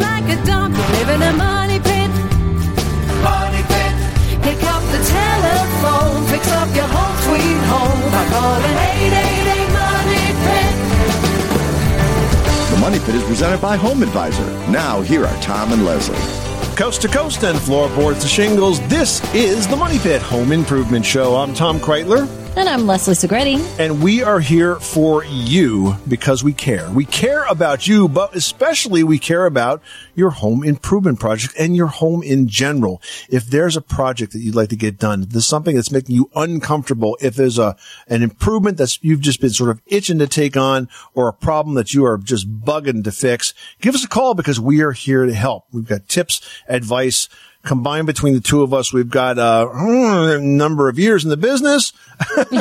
like a dump. You live in a money pit. Money pit. Pick up the telephone, fix up your home sweet home by calling 888 Money Pit. The Money Pit is presented by Home Advisor. Now, here are Tom and Leslie. Coast to coast and floorboards to shingles, this is the Money Pit Home Improvement Show. I'm Tom Kraeutler. And I'm Leslie Segrete. And we are here for you because we care. We care about you, but especially we care about your home improvement project and your home in general. If there's a project that you'd like to get done, there's something that's making you uncomfortable, if there's a, an improvement that's you've just been sort of itching to take on or a problem that you are just bugging to fix, give us a call because we are here to help. We've got tips, advice, combined between the two of us, we've got uh, a number of years in the business. a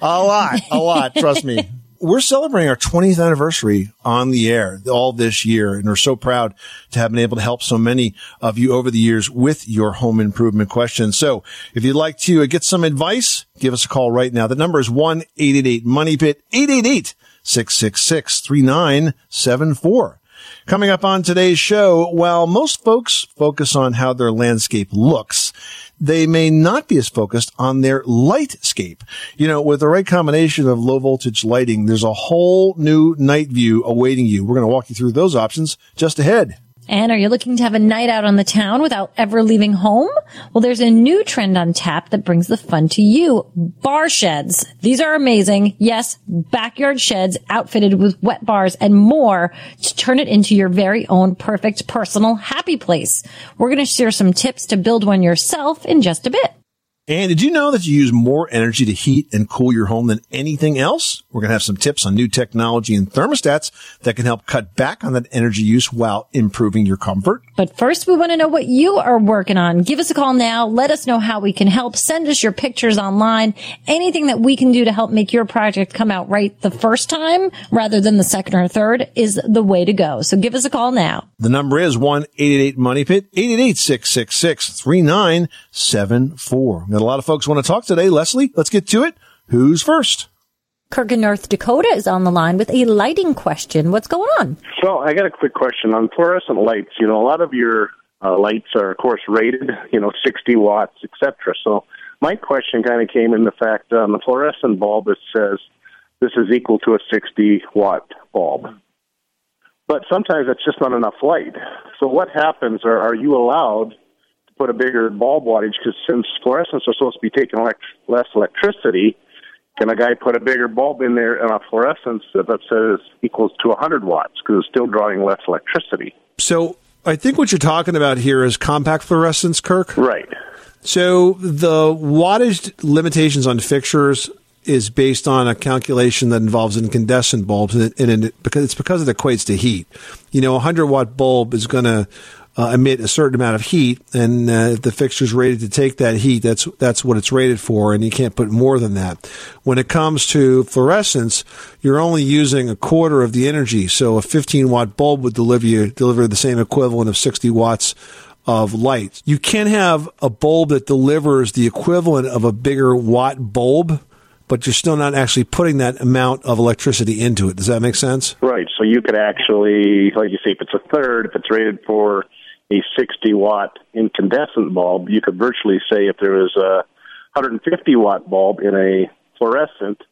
lot, a lot. Trust me. We're celebrating our 20th anniversary on the air all this year, and we're so proud to have been able to help so many of you over the years with your home improvement questions. So if you'd like to get some advice, give us a call right now. The number is 1-888-MONEY-PIT, 888-666-3974. Coming up on today's show, while most folks focus on how their landscape looks, they may not be as focused on their lightscape. You know, with the right combination of low voltage lighting, there's a whole new night view awaiting you. We're going to walk you through those options just ahead. And are you looking to have a night out on the town without ever leaving home? Well, there's a new trend on tap that brings the fun to you. Bar sheds. These are amazing. Yes, backyard sheds outfitted with wet bars and more to turn it into your very own perfect personal happy place. We're going to share some tips to build one yourself in just a bit. And did you know that you use more energy to heat and cool your home than anything else? We're going to have some tips on new technology and thermostats that can help cut back on that energy use while improving your comfort. But first, we want to know what you are working on. Give us a call now. Let us know how we can help. Send us your pictures online. Anything that we can do to help make your project come out right the first time rather than the second or third is the way to go. So give us a call now. The number is 1-888-MONEY-PIT, 888-666-3974. Got a lot of folks want to talk today. Leslie, let's get to it. Who's first? Kirk in North Dakota is on the line with a lighting question. What's going on? So I got a quick question on fluorescent lights. You know, a lot of your uh, lights are, of course, rated. You know, 60 watts, etc. So my question kind of came in the fact on the fluorescent bulb it says this is equal to a 60 watt bulb, but sometimes that's just not enough light. So what happens? Are, are you allowed to put a bigger bulb wattage? Because since fluorescents are supposed to be taking elect- less electricity can a guy put a bigger bulb in there and a fluorescence that says equals to 100 watts because it's still drawing less electricity? So I think what you're talking about here is compact fluorescence, Kirk. Right. So the wattage limitations on fixtures is based on a calculation that involves incandescent bulbs, and, it, and it, because it's because it equates to heat. You know, a hundred watt bulb is going to uh, emit a certain amount of heat, and uh, if the fixture's rated to take that heat, that's that's what it's rated for, and you can't put more than that. When it comes to fluorescence, you're only using a quarter of the energy. So a 15 watt bulb would deliver you deliver the same equivalent of 60 watts of light. You can have a bulb that delivers the equivalent of a bigger watt bulb, but you're still not actually putting that amount of electricity into it. Does that make sense? Right. So you could actually, like you say, if it's a third, if it's rated for a 60 watt incandescent bulb, you could virtually say if there was a 150 watt bulb in a fluorescent,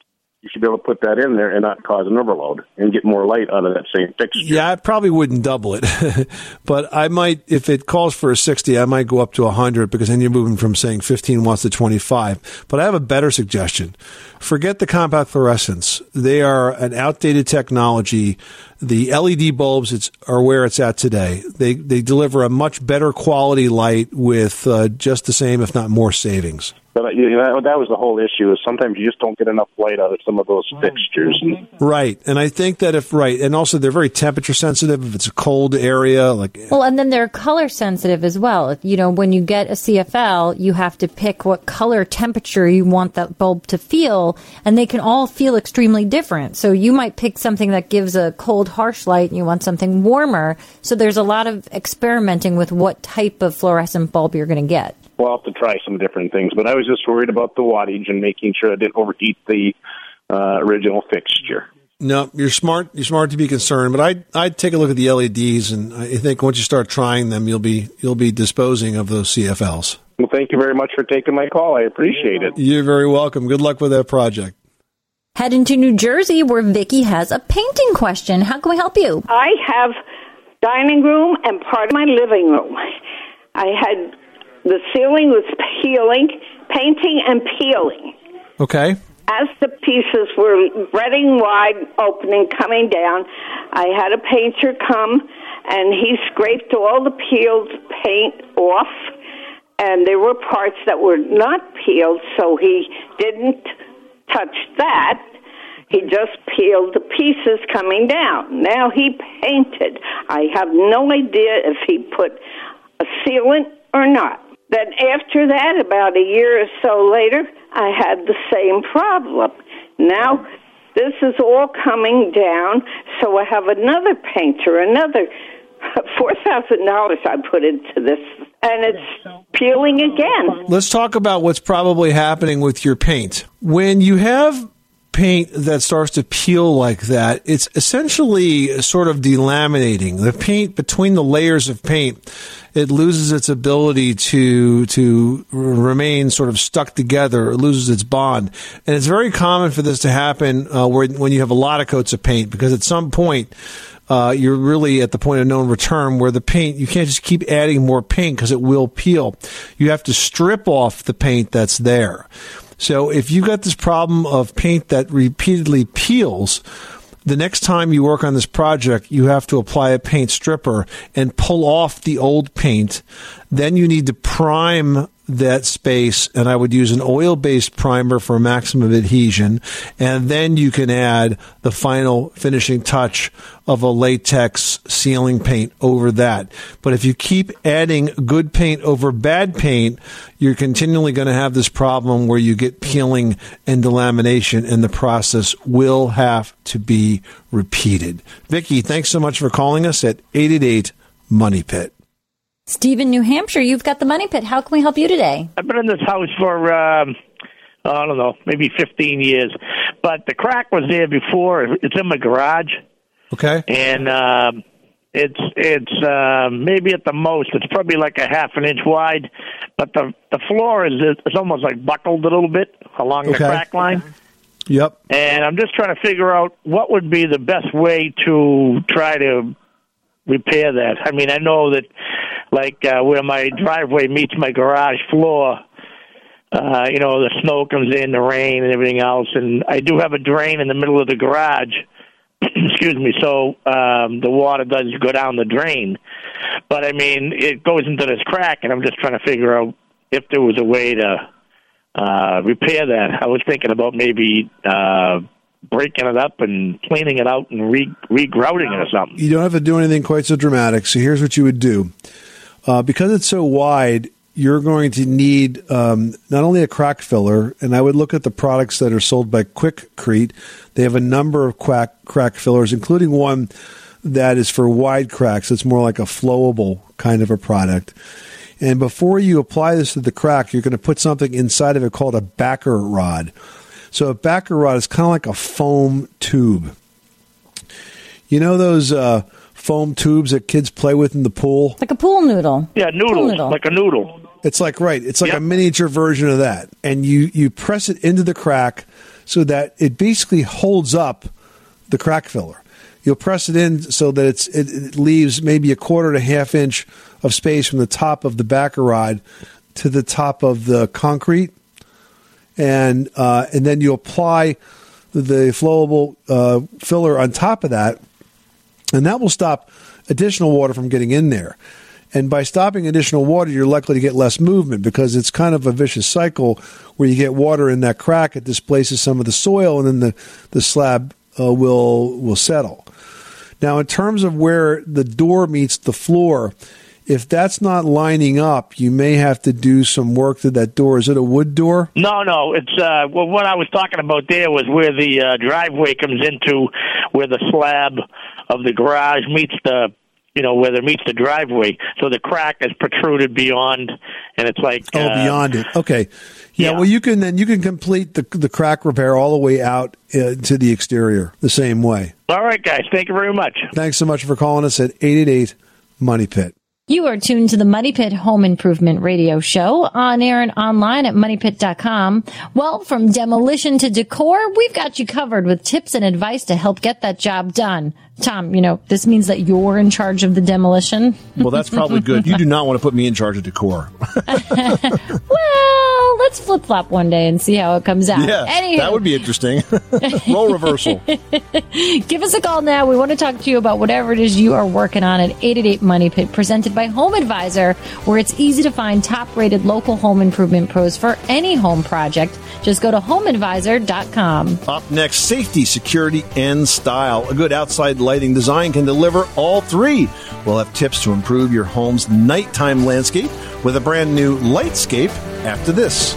you should be able to put that in there and not cause an overload and get more light out of that same fixture. Yeah, I probably wouldn't double it, but I might, if it calls for a 60, I might go up to 100 because then you're moving from saying 15 watts to 25. But I have a better suggestion. Forget the compact fluorescents. They are an outdated technology. The LED bulbs are where it's at today. They, they deliver a much better quality light with uh, just the same, if not more savings. But uh, you know, that was the whole issue. Is sometimes you just don't get enough light out of some of those fixtures. Right, and I think that if right, and also they're very temperature sensitive. If it's a cold area, like well, and then they're color sensitive as well. If, you know, when you get a CFL, you have to pick what color temperature you want that bulb to feel, and they can all feel extremely different. So you might pick something that gives a cold, harsh light, and you want something warmer. So there's a lot of experimenting with what type of fluorescent bulb you're going to get. We'll have to try some different things, but I was just worried about the wattage and making sure I didn't overheat the uh, original fixture. No, you're smart. You're smart to be concerned, but I'd I'd take a look at the LEDs, and I think once you start trying them, you'll be you'll be disposing of those CFLs. Well, thank you very much for taking my call. I appreciate it. You're very welcome. Good luck with that project. Heading to New Jersey, where Vicky has a painting question. How can we help you? I have dining room and part of my living room. I had the ceiling was peeling, painting and peeling. Okay. As the pieces were spreading wide, opening, coming down, I had a painter come and he scraped all the peeled paint off. And there were parts that were not peeled, so he didn't touch that. He just peeled the pieces coming down. Now he painted. I have no idea if he put a sealant or not. Then after that, about a year or so later, I had the same problem. Now this is all coming down, so I have another painter, another four thousand dollars I put into this, and it's peeling again. Let's talk about what's probably happening with your paint. When you have paint that starts to peel like that, it's essentially sort of delaminating. The paint between the layers of paint, it loses its ability to to remain sort of stuck together. It loses its bond, and it's very common for this to happen uh, where, when you have a lot of coats of paint because at some point. Uh, you're really at the point of no return where the paint, you can't just keep adding more paint because it will peel. You have to strip off the paint that's there. So if you've got this problem of paint that repeatedly peels, the next time you work on this project, you have to apply a paint stripper and pull off the old paint. Then you need to prime that space, and I would use an oil based primer for maximum adhesion. And then you can add the final finishing touch of a latex sealing paint over that. But if you keep adding good paint over bad paint, you're continually going to have this problem where you get peeling and delamination, and the process will have to be repeated. Vicki, thanks so much for calling us at 888 Money Pit. Steve in New Hampshire, you've got the money pit. How can we help you today? I've been in this house for um, I don't know, maybe 15 years, but the crack was there before. It's in my garage, Okay. and um, it's it's uh, maybe at the most it's probably like a half an inch wide, but the the floor is it's almost like buckled a little bit along the Okay. crack line. Yep. And I'm just trying to figure out what would be the best way to try to repair that. I mean, I know that like uh, where my driveway meets my garage floor, uh, you know, the snow comes in, the rain, and everything else, and I do have a drain in the middle of the garage. Excuse me. So um, the water does go down the drain, but I mean, it goes into this crack, and I'm just trying to figure out if there was a way to uh, repair that. I was thinking about maybe uh, breaking it up and cleaning it out and re regrouting it or something. You don't have to do anything quite so dramatic. So here's what you would do. Uh, because it's so wide, you're going to need um, not only a crack filler, and I would look at the products that are sold by Quikrete. They have a number of crack, crack fillers, including one that is for wide cracks. It's more like a flowable kind of a product. And before you apply this to the crack, you're going to put something inside of it called a backer rod. So a backer rod is kind of like a foam tube. You know those uh, foam tubes that kids play with in the pool? Like a pool noodle. Yeah, Pool noodles, noodle. like a noodle. It's like right. It's like Yep. a miniature version of that, and you you press it into the crack so that it basically holds up the crack filler. You'll press it in so that it's it, it leaves maybe a quarter to half inch of space from the top of the backer rod to the top of the concrete, and uh, and then you apply the flowable uh, filler on top of that, and that will stop additional water from getting in there. And by stopping additional water, you're likely to get less movement because it's kind of a vicious cycle where you get water in that crack, it displaces some of the soil, and then the the slab uh, will will settle. Now, in terms of where the door meets the floor, if that's not lining up, you may have to do some work to that door. Is it a wood door? No, no, it's uh, well, what I was talking about there was where the uh, driveway comes into, where the slab of the garage meets the you know, where it meets the driveway. So the crack is protruded beyond, and it's like Oh, uh, beyond it. Okay. Yeah, yeah. Well, you can then you can complete the the crack repair all the way out uh, to the exterior the same way. All right, guys. Thank you very much. Thanks so much for calling us at eight eight eight Money Pit. You are tuned to the Money Pit Home Improvement Radio Show on air and online at moneypit.com. Well, from demolition to decor, we've got you covered with tips and advice to help get that job done. Tom, you know, this means that you're in charge of the demolition. Well, that's probably good. You do not want to put me in charge of decor. Let's flip flop one day and see how it comes out. yeah, Anywho, that would be interesting. Role reversal. Give us a call now. We want to talk to you about whatever it is you are working on at 888 Money Pit, presented by Home Advisor, where it's easy to find top rated local home improvement pros for any home project. Just go to homeadvisor.com. Up next, safety, security, and style. A good outside lighting design can deliver all three. We'll have tips to improve your home's nighttime landscape with a brand new Lightscape after this.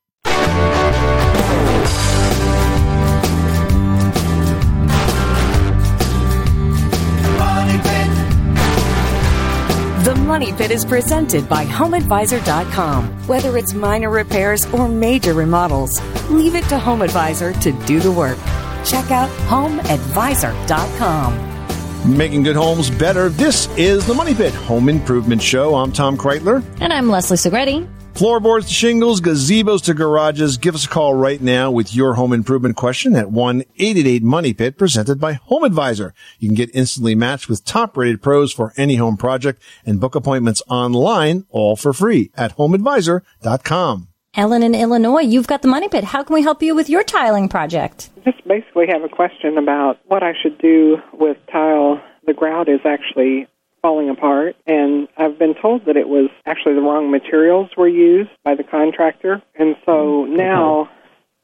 Money pit. The Money Pit is presented by HomeAdvisor.com. Whether it's minor repairs or major remodels, leave it to HomeAdvisor to do the work. Check out HomeAdvisor.com. Making good homes better. This is the Money Pit Home Improvement Show. I'm Tom Kraeutler. And I'm Leslie Segrete. Floorboards to shingles, gazebos to garages. Give us a call right now with your home improvement question at 1-888-MONEY-PIT presented by Home Advisor. You can get instantly matched with top rated pros for any home project and book appointments online all for free at homeadvisor.com. Ellen in Illinois, you've got the Money Pit. How can we help you with your tiling project? just basically have a question about what I should do with tile. The grout is actually falling apart, and I've been told that it was actually the wrong materials were used by the contractor, and so mm-hmm. now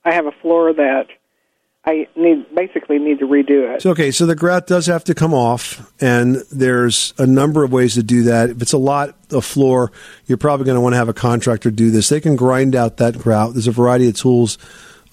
I have a floor that I need basically need to redo it. So, okay, so the grout does have to come off, and there's a number of ways to do that. If it's a lot of floor, you're probably going to want to have a contractor do this. They can grind out that grout. There's a variety of tools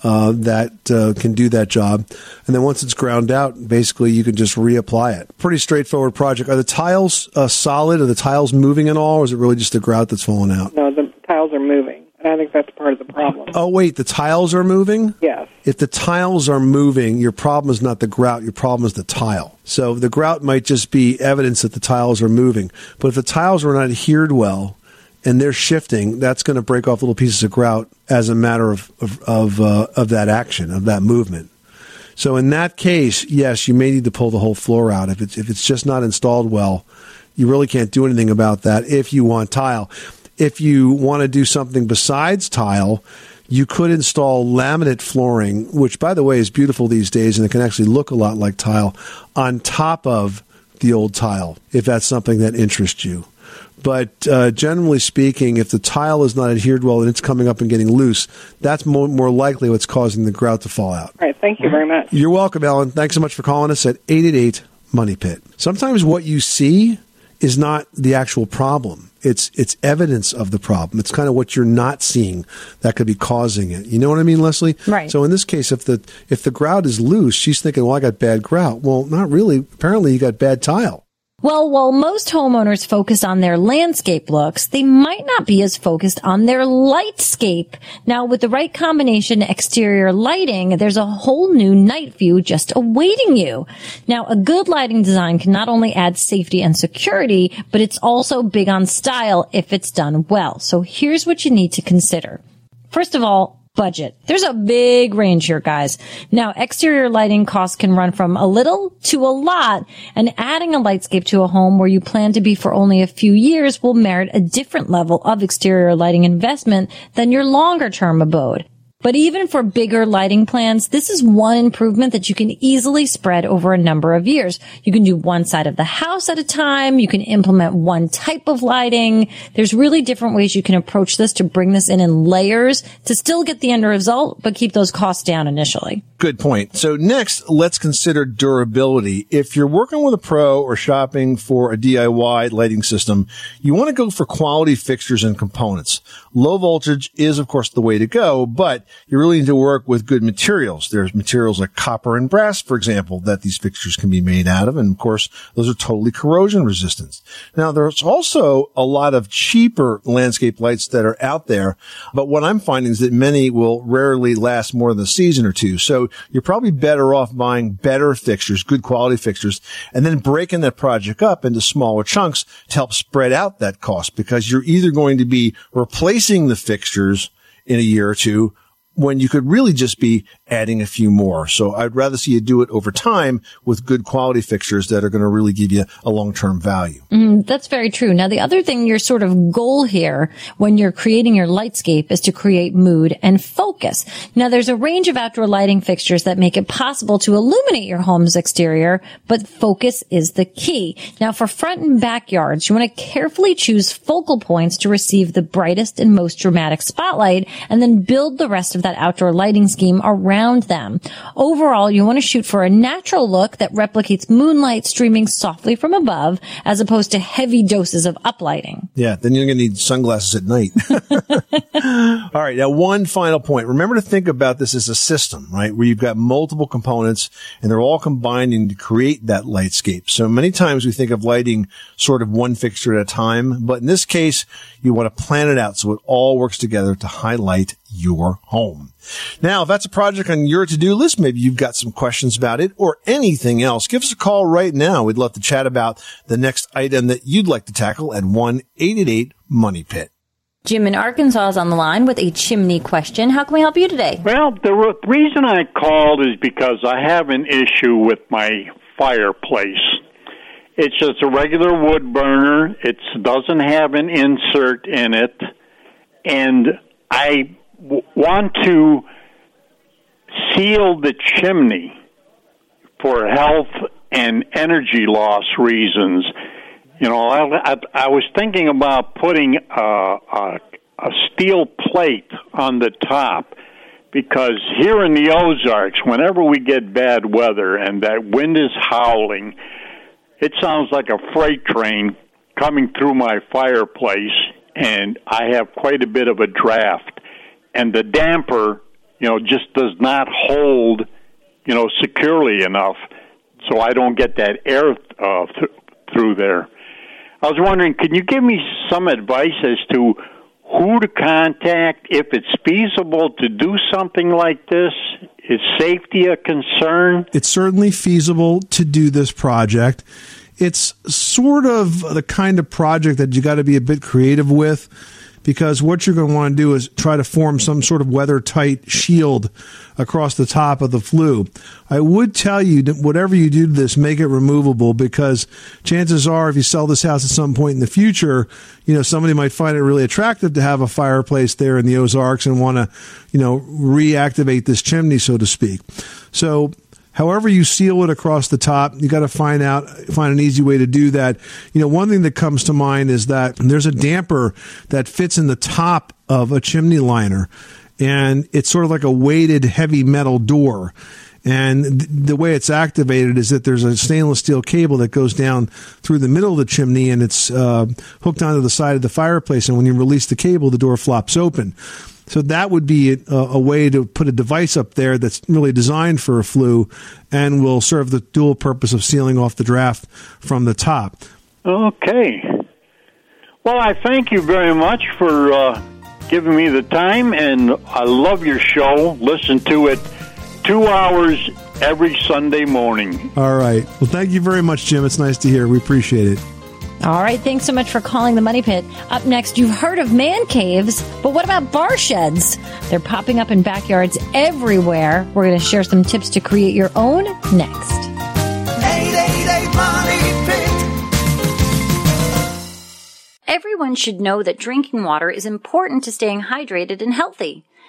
uh, that uh, can do that job. And then once it's ground out, basically you can just reapply it. Pretty straightforward project. Are the tiles uh, solid? Are the tiles moving at all, or is it really just the grout that's falling out? No, the tiles are moving, and I think that's part of the problem. Oh, wait, the tiles are moving? Yes. If the tiles are moving, your problem is not the grout, your problem is the tile. So the grout might just be evidence that the tiles are moving. But if the tiles are not adhered well and they're shifting, that's going to break off little pieces of grout as a matter of of of, uh, of that action, of that movement. So in that case, yes, you may need to pull the whole floor out. If it's if it's just not installed well, you really can't do anything about that if you want tile. If you want to do something besides tile, you could install laminate flooring, which by the way is beautiful these days and it can actually look a lot like tile on top of the old tile if that's something that interests you. But uh, generally speaking, if the tile is not adhered well and it's coming up and getting loose, that's more, more likely what's causing the grout to fall out. All right. Thank you very much. You're welcome, Ellen. Thanks so much for calling us at 888 Money Pit. Sometimes what you see is not the actual problem. It's it's evidence of the problem. It's kind of what you're not seeing that could be causing it. You know what I mean, Leslie? Right. So in this case, if the if the grout is loose, she's thinking, "Well, I got bad grout." Well, not really. Apparently, you got bad tile. Well, while most homeowners focus on their landscape looks, they might not be as focused on their lightscape. Now, with the right combination exterior lighting, there's a whole new night view just awaiting you. Now, a good lighting design can not only add safety and security, but it's also big on style if it's done well. So here's what you need to consider. First of all, budget. There's a big range here, guys. Now, exterior lighting costs can run from a little to a lot, and adding a lightscape to a home where you plan to be for only a few years will merit a different level of exterior lighting investment than your longer term abode. But even for bigger lighting plans, this is one improvement that you can easily spread over a number of years. You can do one side of the house at a time. You can implement one type of lighting. There's really different ways you can approach this to bring this in in layers to still get the end result, but keep those costs down initially. Good point. So next, let's consider durability. If you're working with a pro or shopping for a DIY lighting system, you want to go for quality fixtures and components. Low voltage is, of course, the way to go, but you really need to work with good materials. There's materials like copper and brass, for example, that these fixtures can be made out of. And of course, those are totally corrosion resistant. Now, there's also a lot of cheaper landscape lights that are out there, but what I'm finding is that many will rarely last more than a season or two. So you're probably better off buying better fixtures, good quality fixtures, and then breaking that project up into smaller chunks to help spread out that cost because you're either going to be replacing the fixtures in a year or two when you could really just be adding a few more. So I'd rather see you do it over time with good quality fixtures that are going to really give you a long-term value. Mm, that's very true. Now, the other thing, your sort of goal here when you're creating your lightscape is to create mood and focus. Now, there's a range of outdoor lighting fixtures that make it possible to illuminate your home's exterior, but focus is the key. Now, for front and backyards, you want to carefully choose focal points to receive the brightest and most dramatic spotlight and then build the rest of that outdoor lighting scheme around them. Overall, you want to shoot for a natural look that replicates moonlight streaming softly from above as opposed to heavy doses of uplighting. Yeah, then you're going to need sunglasses at night. All right, now one final point. Remember to think about this as a system, right? Where you've got multiple components and they're all combining to create that lightscape. So many times we think of lighting sort of one fixture at a time, but in this case, you want to plan it out so it all works together to highlight your home. Now, if that's a project on your to-do list, maybe you've got some questions about it or anything else, give us a call right now. We'd love to chat about the next item that you'd like to tackle at 1-888-MONEY-PIT. Jim in Arkansas is on the line with a chimney question. How can we help you today? Well, the reason I called is because I have an issue with my fireplace. It's just a regular wood burner. It doesn't have an insert in it, and I want to seal the chimney for health and energy loss reasons. You know, I, I, I was thinking about putting a, a, a steel plate on the top because here in the Ozarks, whenever we get bad weather and that wind is howling, it sounds like a freight train coming through my fireplace, and I have quite a bit of a draft. And the damper, you know, just does not hold, you know, securely enough, so I don't get that air uh, th- through there. I was wondering, can you give me some advice as to who to contact if it's feasible to do something like this? Is safety a concern? It's certainly feasible to do this project. It's sort of the kind of project that you got to be a bit creative with because what you're going to want to do is try to form some sort of weather tight shield across the top of the flue. I would tell you that whatever you do to this, make it removable because chances are if you sell this house at some point in the future, you know, somebody might find it really attractive to have a fireplace there in the Ozarks and want to, you know, reactivate this chimney, so to speak. So however you seal it across the top, you got to find out, find an easy way to do that. You know, one thing that comes to mind is that there's a damper that fits in the top of a chimney liner and it's sort of like a weighted heavy metal door. And th- the way it's activated is that there's a stainless steel cable that goes down through the middle of the chimney and it's uh, hooked onto the side of the fireplace. And when you release the cable, the door flops open. So that would be a, a, way to put a device up there that's really designed for a flue and will serve the dual purpose of sealing off the draft from the top. Okay. Well, I thank you very much for uh, giving me the time, and I love your show. Listen to it two hours every Sunday morning. All right. Well, thank you very much, Jim. It's nice to hear. We appreciate it. All right, thanks so much for calling the Money Pit. Up next, you've heard of man caves, but what about bar sheds? They're popping up in backyards everywhere. We're going to share some tips to create your own next. 888 Money Pit. Everyone should know that drinking water is important to staying hydrated and healthy.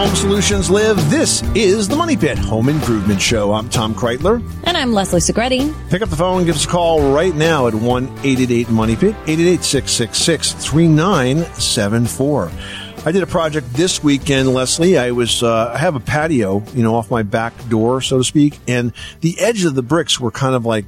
Home solutions live, this is the Money Pit Home Improvement Show. I'm Tom Kraeutler. And I'm Leslie Segrete. Pick up the phone give us a call right now at 1 888 Money Pit, 888 666 3974. I did a project this weekend, Leslie. I was, uh, I have a patio, you know, off my back door, so to speak, and the edge of the bricks were kind of like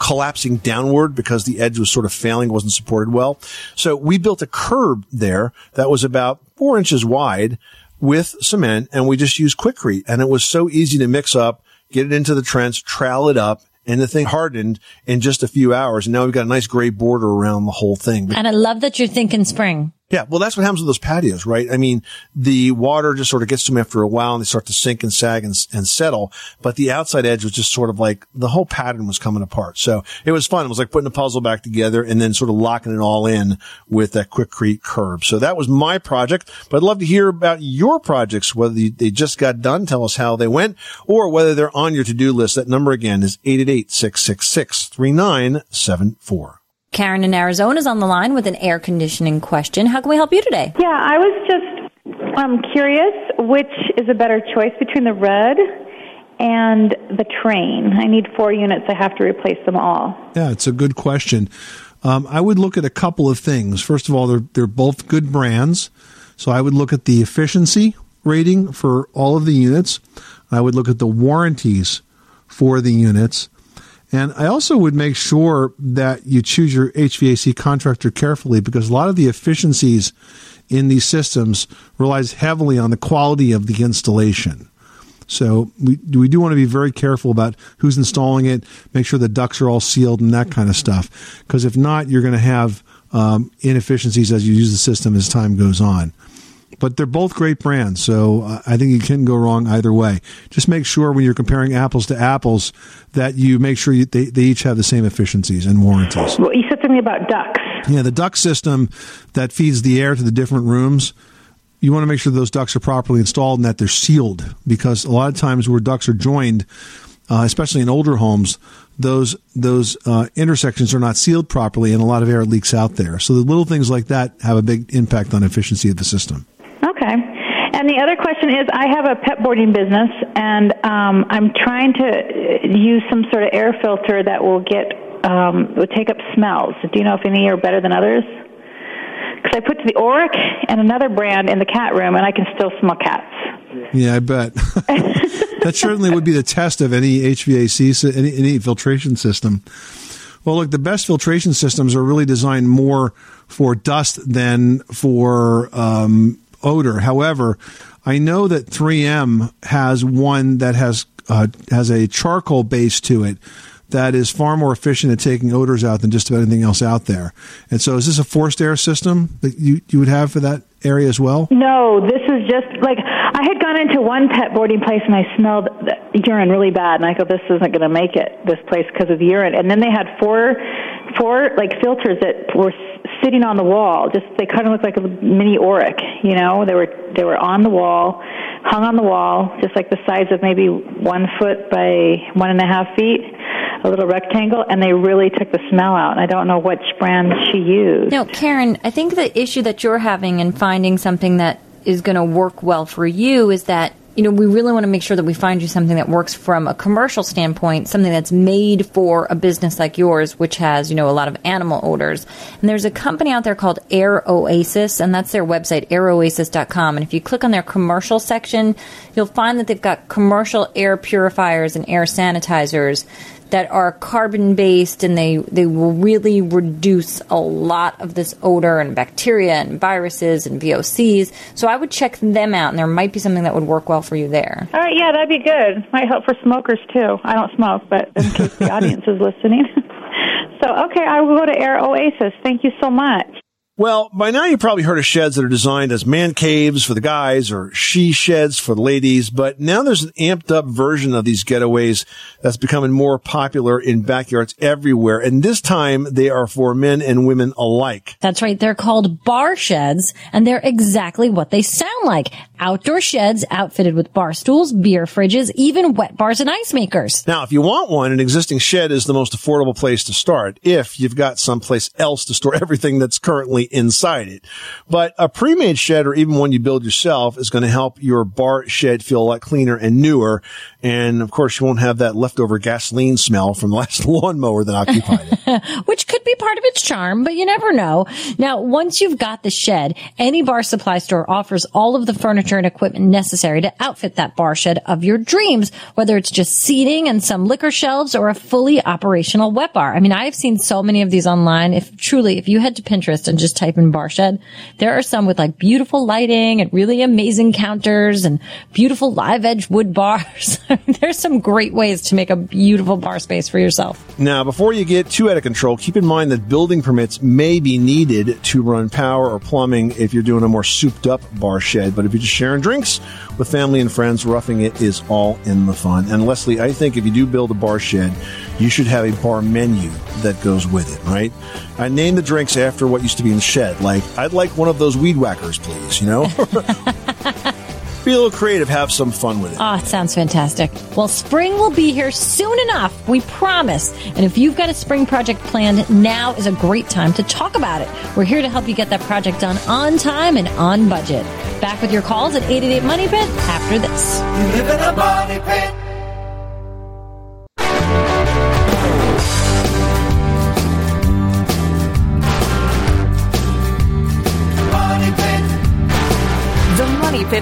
collapsing downward because the edge was sort of failing, wasn't supported well. So we built a curb there that was about four inches wide with cement and we just used Quikrete and it was so easy to mix up, get it into the trench, trowel it up, and the thing hardened in just a few hours. And now we've got a nice gray border around the whole thing. And I love that you're thinking spring. Yeah, well, that's what happens with those patios, right? I mean, the water just sort of gets to them after a while and they start to sink and sag and, and settle. But the outside edge was just sort of like the whole pattern was coming apart. So it was fun. It was like putting a puzzle back together and then sort of locking it all in with that Quikrete curb. So that was my project. But I'd love to hear about your projects, whether they just got done. Tell us how they went or whether they're on your to-do list. That number again is 888-666-3974. Karen in Arizona is on the line with an air conditioning question. How can we help you today? Yeah, I was just um, curious which is a better choice between the red and the Trane. I need four units. I have to replace them all. Yeah, it's a good question. Um, I would look at a couple of things. First of all, they're they're both good brands, so I would look at the efficiency rating for all of the units. I would look at the warranties for the units. And I also would make sure that you choose your HVAC contractor carefully because a lot of the efficiencies in these systems relies heavily on the quality of the installation. So we we do want to be very careful about who's installing it, make sure the ducts are all sealed and that kind of stuff. Because if not, you're going to have um, inefficiencies as you use the system as time goes on. But they're both great brands, so I think you can go wrong either way. Just make sure when you're comparing apples to apples that you make sure you, they, they each have the same efficiencies and warranties. Well, you said something about ducts. Yeah, the duct system that feeds the air to the different rooms, you want to make sure those ducts are properly installed and that they're sealed because a lot of times where ducts are joined, uh, especially in older homes, those those uh, intersections are not sealed properly and a lot of air leaks out there. So the little things like that have a big impact on efficiency of the system. And the other question is, I have a pet boarding business, and um, I'm trying to use some sort of air filter that will get um, will take up smells. Do you know if any are better than others? Because I put the Oreck and another brand in the cat room, and I can still smell cats. Yeah, I bet. that certainly would be the test of any HVAC, any, any filtration system. Well, look, the best filtration systems are really designed more for dust than for um, odor. However, I know that 3M has one that has uh, has a charcoal base to it that is far more efficient at taking odors out than just about anything else out there. And so, is this a forced air system that you you would have for that area as well? No, this is just like I had gone into one pet boarding place and I smelled urine really bad, and I go, "This isn't going to make it this place because of urine." And then they had four, four like filters that were sitting on the wall. Just they kind of looked like a mini Oreck, you know. They were they were on the wall, hung on the wall, just like the size of maybe one foot by one and a half feet, a little rectangle, and they really took the smell out. And I don't know which brand she used. No, Karen, I think the issue that you're having in finding something that is going to work well for you is that you know we really want to make sure that we find you something that works from a commercial standpoint, something that's made for a business like yours, which has you know a lot of animal odors. And there's a company out there called Air Oasis, and that's their website, airoasis.com. And if you click on their commercial section, you'll find that they've got commercial air purifiers and air sanitizers that are carbon based and they, they will really reduce a lot of this odor and bacteria and viruses and VOCs. So I would check them out and there might be something that would work well for you there. All right, yeah, that'd be good. Might help for smokers too. I don't smoke, but in case the audience is listening. so, okay, I will go to Air Oasis. Thank you so much. Well, by now you've probably heard of sheds that are designed as man caves for the guys or she sheds for the ladies, but now there's an amped up version of these getaways that's becoming more popular in backyards everywhere. And this time they are for men and women alike. That's right. They're called bar sheds and they're exactly what they sound like. Outdoor sheds outfitted with bar stools, beer fridges, even wet bars and ice makers. Now, if you want one, an existing shed is the most affordable place to start if you've got someplace else to store everything that's currently inside it. But a pre-made shed or even one you build yourself is going to help your bar shed feel a lot cleaner and newer. And of course, you won't have that leftover gasoline smell from the last lawnmower that occupied it. which could be part of its charm, but you never know. Now, once you've got the shed, any bar supply store offers all of the furniture and equipment necessary to outfit that bar shed of your dreams, whether it's just seating and some liquor shelves or a fully operational wet bar. I mean, I have seen so many of these online. If truly, if you head to Pinterest and just type in bar shed, there are some with like beautiful lighting and really amazing counters and beautiful live edge wood bars. There's some great ways to make a beautiful bar space for yourself. Now, before you get too out of control, keep in mind that building permits may be needed to run power or plumbing if you're doing a more souped up bar shed. But if you're just sharing drinks with family and friends, roughing it is all in the fun. And Leslie, I think if you do build a bar shed, you should have a bar menu that goes with it, right? I name the drinks after what used to be in the shed. Like, I'd like one of those weed whackers, please, you know? be a little creative, have some fun with it. Oh, it sounds fantastic. Well, spring will be here soon enough, we promise. And if you've got a spring project planned, now is a great time to talk about it. We're here to help you get that project done on time and on budget. Back with your calls at 888 Money Pit after this.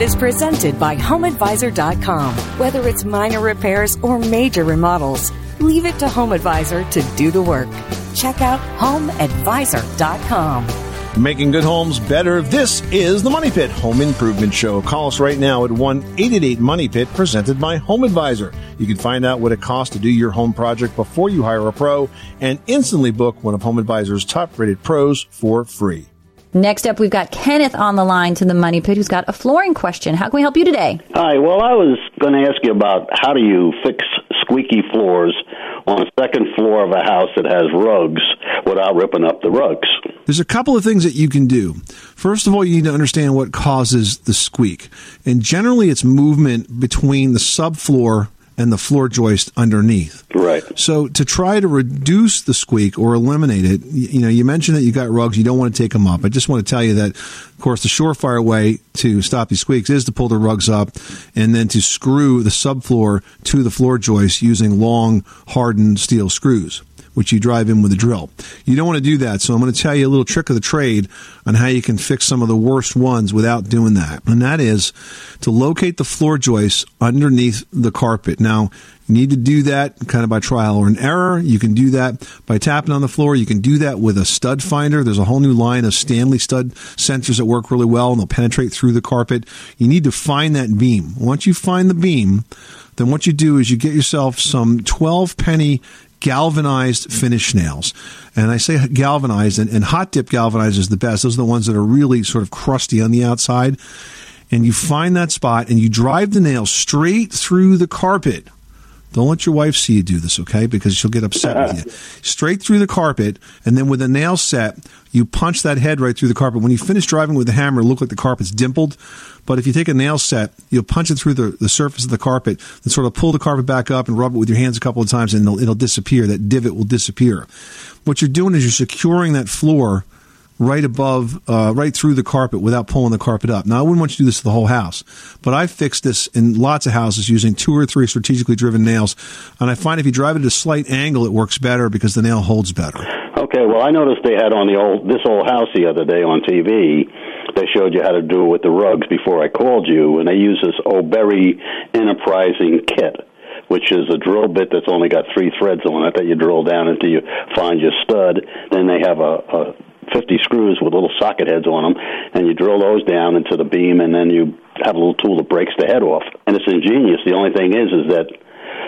Is presented by HomeAdvisor.com. Whether it's minor repairs or major remodels, leave it to HomeAdvisor to do the work. Check out HomeAdvisor.com. Making good homes better. This is the Money Pit Home Improvement Show. Call us right now at 1 888 Money Pit, presented by Home Advisor. You can find out what it costs to do your home project before you hire a pro and instantly book one of Home Advisor's top rated pros for free. Next up, we've got Kenneth on the line to the Money Pit who's got a flooring question. How can we help you today? Hi. Well, I was going to ask you about how do you fix squeaky floors on a second floor of a house that has rugs without ripping up the rugs? There's a couple of things that you can do. First of all, you need to understand what causes the squeak. And generally, it's movement between the subfloor and the floor joist underneath. Right. So to try to reduce the squeak or eliminate it, you, you know, you mentioned that you got rugs, you don't want to take them up. I just want to tell you that, of course, the surefire way to stop these squeaks is to pull the rugs up and then to screw the subfloor to the floor joist using long hardened steel screws which you drive in with a drill. You don't want to do that. So I'm going to tell you a little trick of the trade on how you can fix some of the worst ones without doing that. And that is to locate the floor joists underneath the carpet. Now, you need to do that kind of by trial or an error. You can do that by tapping on the floor. You can do that with a stud finder. There's a whole new line of Stanley stud sensors that work really well and they'll penetrate through the carpet. You need to find that beam. Once you find the beam, then what you do is you get yourself some 12 penny galvanized finish nails. And I say galvanized, and, and hot dip galvanized is the best. Those are the ones that are really sort of crusty on the outside. And you find that spot and you drive the nail straight through the carpet. Don't let your wife see you do this, okay? Because she'll get upset with you. Straight through the carpet, and then with a nail set, you punch that head right through the carpet. When you finish driving with the hammer, it'll look like the carpet's dimpled. But if you take a nail set, you'll punch it through the, the surface of the carpet and sort of pull the carpet back up and rub it with your hands a couple of times, and it'll, it'll disappear. That divot will disappear. What you're doing is you're securing that floor right above, uh, right through the carpet without pulling the carpet up. Now, I wouldn't want you to do this to the whole house, but I fixed this in lots of houses using two or three strategically driven nails. And I find if you drive it at a slight angle, it works better because the nail holds better. Okay. Well, I noticed they had on the old this old house the other day on TV. They showed you how to do it with the rugs before I called you, and they use this O'Berry Enterprising kit which is a drill bit that's only got three threads on it that you drill down until you find your stud. Then they have a, a 50 screws with little socket heads on them, and you drill those down into the beam, and then you have a little tool that breaks the head off. And it's ingenious. The only thing is, is that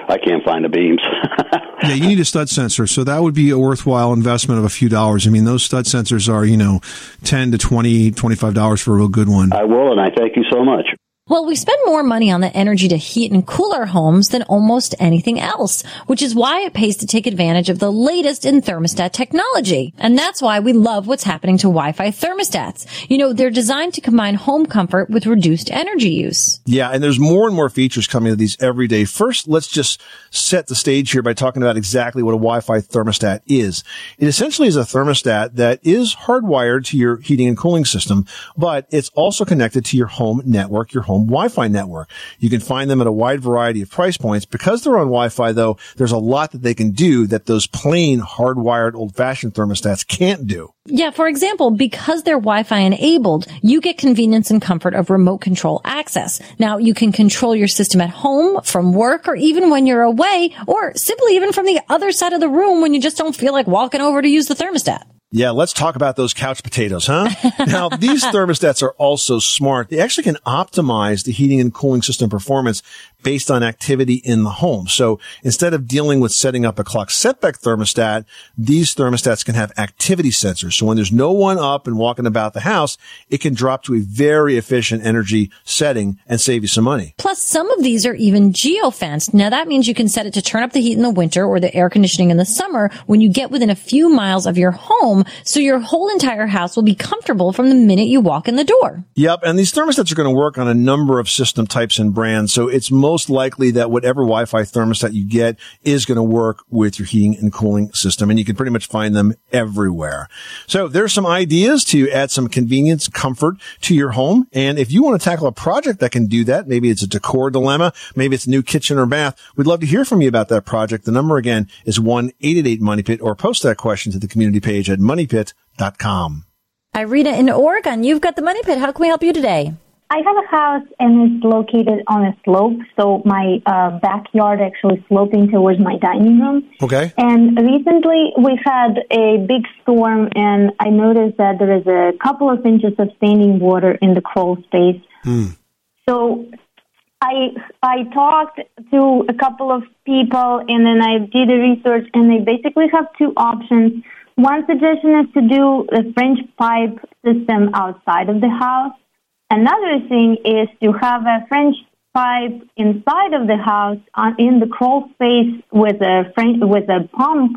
I can't find the beams. yeah, you need a stud sensor, so that would be a worthwhile investment of a few dollars. I mean, those stud sensors are, you know, 10 to 20 $25 for a real good one. I will, and I thank you so much. Well, we spend more money on the energy to heat and cool our homes than almost anything else, which is why it pays to take advantage of the latest in thermostat technology. And that's why we love what's happening to Wi-Fi thermostats. You know, they're designed to combine home comfort with reduced energy use. Yeah, and there's more and more features coming to these every day. First, let's just set the stage here by talking about exactly what a Wi-Fi thermostat is. It essentially is a thermostat that is hardwired to your heating and cooling system, but it's also connected to your home network, your home Wi-Fi network. You can find them at a wide variety of price points. Because they're on Wi-Fi though, there's a lot that they can do that those plain hardwired old-fashioned thermostats can't do. Yeah, for example, because they're Wi-Fi enabled, you get convenience and comfort of remote control access. Now, you can control your system at home, from work, or even when you're away, or simply even from the other side of the room when you just don't feel like walking over to use the thermostat. Yeah, let's talk about those couch potatoes, huh? now, these thermostats are also smart. They actually can optimize the heating and cooling system performance based on activity in the home. So instead of dealing with setting up a clock setback thermostat, these thermostats can have activity sensors. So when there's no one up and walking about the house, it can drop to a very efficient energy setting and save you some money. Plus, some of these are even geofenced. Now that means you can set it to turn up the heat in the winter or the air conditioning in the summer when you get within a few miles of your home. So your whole entire house will be comfortable from the minute you walk in the door. Yep. And these thermostats are going to work on a number of system types and brands. So it's most most likely that whatever Wi-Fi thermostat you get is going to work with your heating and cooling system. And you can pretty much find them everywhere. So there's some ideas to add some convenience, comfort to your home. And if you want to tackle a project that can do that, maybe it's a decor dilemma, maybe it's a new kitchen or bath, we'd love to hear from you about that project. The number again is 1-888-MONEY PIT or post that question to the community page at moneypit.com. Irina in Oregon, you've got the Money Pit. How can we help you today? I have a house and it's located on a slope, so my uh, backyard actually sloping towards my dining room. Okay. And recently we've had a big storm, and I noticed that there is a couple of inches of standing water in the crawl space. Hmm. So I I talked to a couple of people, and then I did the research, and they basically have two options. one suggestion is to do a French pipe system outside of the house. Another thing is to have a French pipe inside of the house on, in the crawl space with a French, with a pump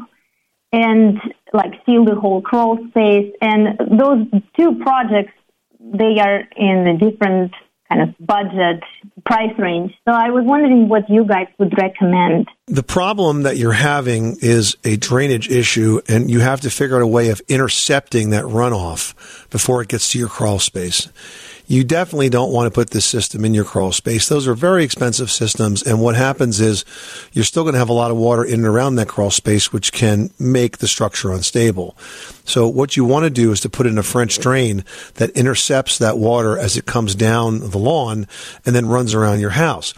and like seal the whole crawl space. And those two projects, they are in a different kind of budget price range. So I was wondering what you guys would recommend. The problem that you're having is a drainage issue, and you have to figure out a way of intercepting that runoff before it gets to your crawl space you definitely don't want to put this system in your crawl space. Those are very expensive systems. And what happens is you're still going to have a lot of water in and around that crawl space, which can make the structure unstable. So what you want to do is to put in a French drain that intercepts that water as it comes down the lawn and then runs around your house.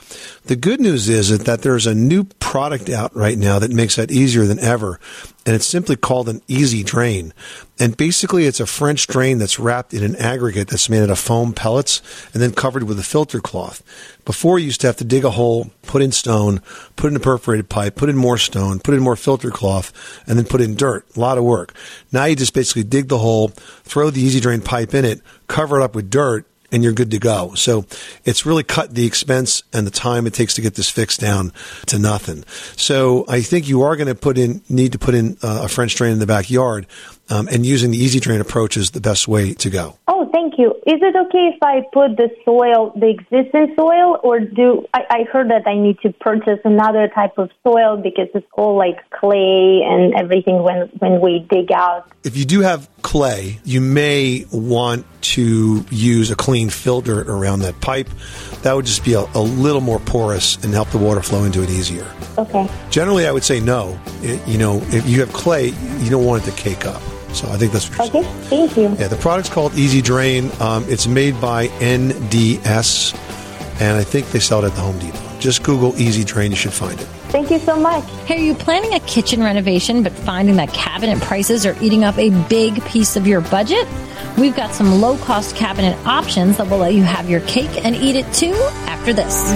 The good news is that there's a new product out right now that makes that easier than ever. And it's simply called an easy drain. And basically it's a French drain that's wrapped in an aggregate that's made out of foam pellets and then covered with a filter cloth. Before you used to have to dig a hole, put in stone, put in a perforated pipe, put in more stone, put in more filter cloth, and then put in dirt. A lot of work. Now you just basically dig the hole, throw the easy drain pipe in it, cover it up with dirt, and you're good to go. So it's really cut the expense and the time it takes to get this fixed down to nothing. So I think you are going to put in, need to put in uh, a French drain in the backyard. Um, and using the easy drain approach is the best way to go. Oh, thank you. Is it okay if I put the soil, the existing soil, or do I, I heard that I need to purchase another type of soil because it's all like clay and everything when when we dig out? If you do have clay, you may want to use a clean filter around that pipe. That would just be a, a little more porous and help the water flow into it easier. Okay. Generally, I would say no. It, you know, if you have clay, you don't want it to cake up. So I think that's what Okay, thank you. Yeah, the product's called Easy Drain. Um, it's made by NDS, and I think they sell it at the Home Depot. Just Google Easy Drain, you should find it. Thank you so much. Hey, are you planning a kitchen renovation but finding that cabinet prices are eating up a big piece of your budget? We've got some low cost cabinet options that will let you have your cake and eat it too after this.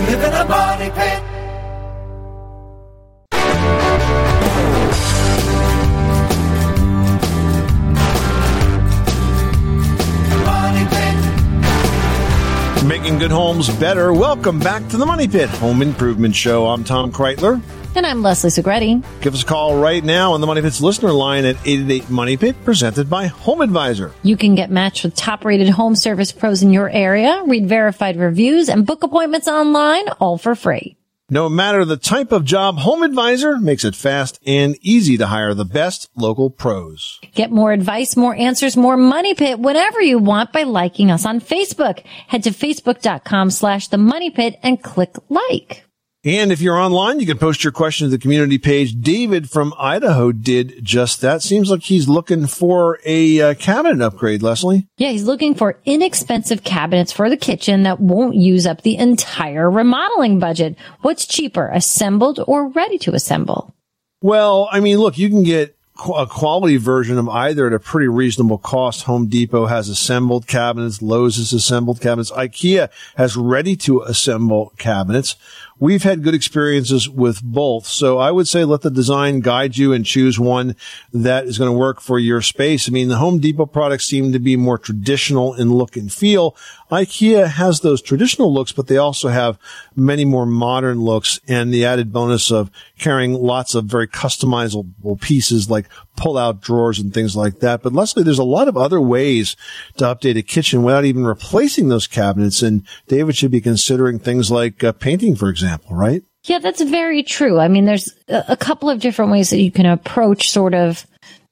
Making good homes better. Welcome back to the Money Pit Home Improvement Show. I'm Tom Kraeutler. And I'm Leslie Segrete. Give us a call right now on the Money Pit's listener line at 888 Money Pit, presented by Home Advisor. You can get matched with top rated home service pros in your area, read verified reviews, and book appointments online, all for free. No matter the type of job, Home Advisor makes it fast and easy to hire the best local pros. Get more advice, more answers, more money pit, whatever you want by liking us on Facebook. Head to facebook.com slash the money pit and click like. And if you're online, you can post your question to the community page. David from Idaho did just that. Seems like he's looking for a uh, cabinet upgrade, Leslie. Yeah, he's looking for inexpensive cabinets for the kitchen that won't use up the entire remodeling budget. What's cheaper, assembled or ready to assemble? Well, I mean, look, you can get a quality version of either at a pretty reasonable cost. Home Depot has assembled cabinets. Lowe's has assembled cabinets. IKEA has ready to assemble cabinets. We've had good experiences with both. So I would say let the design guide you and choose one that is going to work for your space. I mean, the Home Depot products seem to be more traditional in look and feel. IKEA has those traditional looks, but they also have many more modern looks and the added bonus of carrying lots of very customizable pieces like pull out drawers and things like that. But Leslie, there's a lot of other ways to update a kitchen without even replacing those cabinets. And David should be considering things like uh, painting, for example, right? Yeah, that's very true. I mean, there's a couple of different ways that you can approach sort of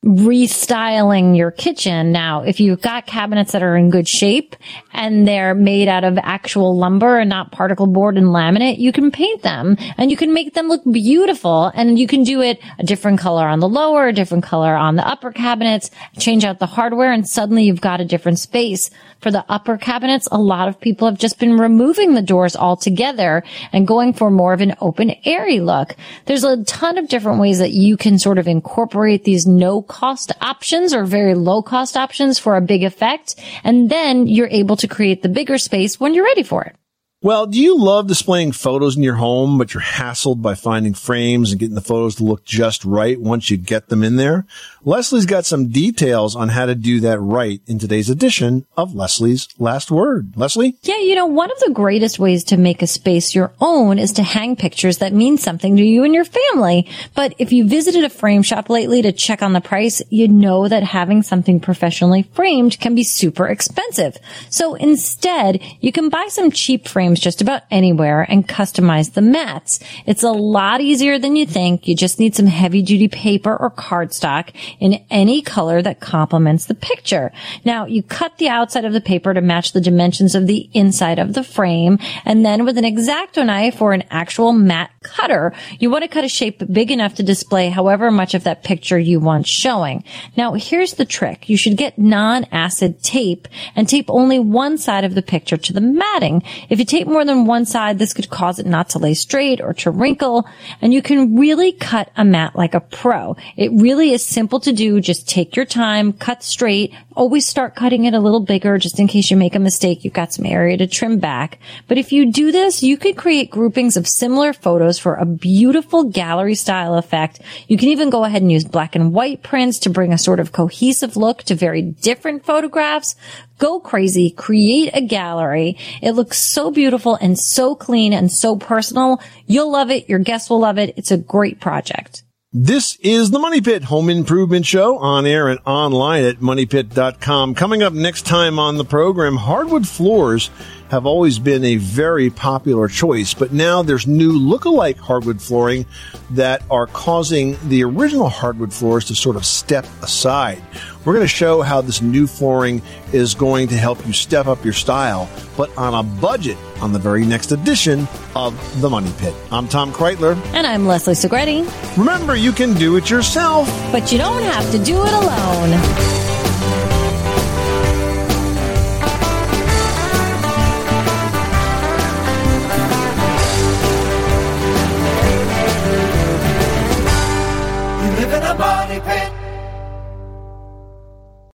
restyling your kitchen. Now, if you've got cabinets that are in good shape and they're made out of actual lumber and not particle board and laminate, you can paint them and you can make them look beautiful and you can do it a different color on the lower, a different color on the upper cabinets, change out the hardware and suddenly you've got a different space. For the upper cabinets, a lot of people have just been removing the doors altogether and going for more of an open airy look. There's a ton of different ways that you can sort of incorporate these no cost options or very low cost options for a big effect. And then you're able to create the bigger space when you're ready for it. Well, do you love displaying photos in your home, but you're hassled by finding frames and getting the photos to look just right once you get them in there? Leslie's got some details on how to do that right in today's edition of Leslie's Last Word. Leslie? Yeah, you know, one of the greatest ways to make a space your own is to hang pictures that mean something to you and your family. But if you visited a frame shop lately to check on the price, you know that having something professionally framed can be super expensive. So instead, you can buy some cheap frames just about anywhere and customize the mats. It's a lot easier than you think. You just need some heavy duty paper or cardstock in any color that complements the picture. Now, you cut the outside of the paper to match the dimensions of the inside of the frame, and then with an X-Acto knife or an actual mat cutter, you want to cut a shape big enough to display however much of that picture you want showing. Now, here's the trick. You should get non-acid tape and tape only one side of the picture to the matting. If you tape more than one side, this could cause it not to lay straight or to wrinkle, and you can really cut a mat like a pro. It really is simple to do. Just take your time, cut straight, always start cutting it a little bigger just in case you make a mistake. You've got some area to trim back. But if you do this, you could create groupings of similar photos for a beautiful gallery style effect. You can even go ahead and use black and white prints to bring a sort of cohesive look to very different photographs. Go crazy, create a gallery. It looks so beautiful and so clean and so personal. You'll love it. Your guests will love it. It's a great project. This is the Money Pit Home Improvement Show on air and online at moneypit.com. Coming up next time on the program, hardwood floors have always been a very popular choice, but now there's new look-alike hardwood flooring that are causing the original hardwood floors to sort of step aside. We're going to show how this new flooring is going to help you step up your style, but on a budget on the very next edition of The Money Pit. I'm Tom Kraeutler. And I'm Leslie Segrete. Remember, you can do it yourself, but you don't have to do it alone.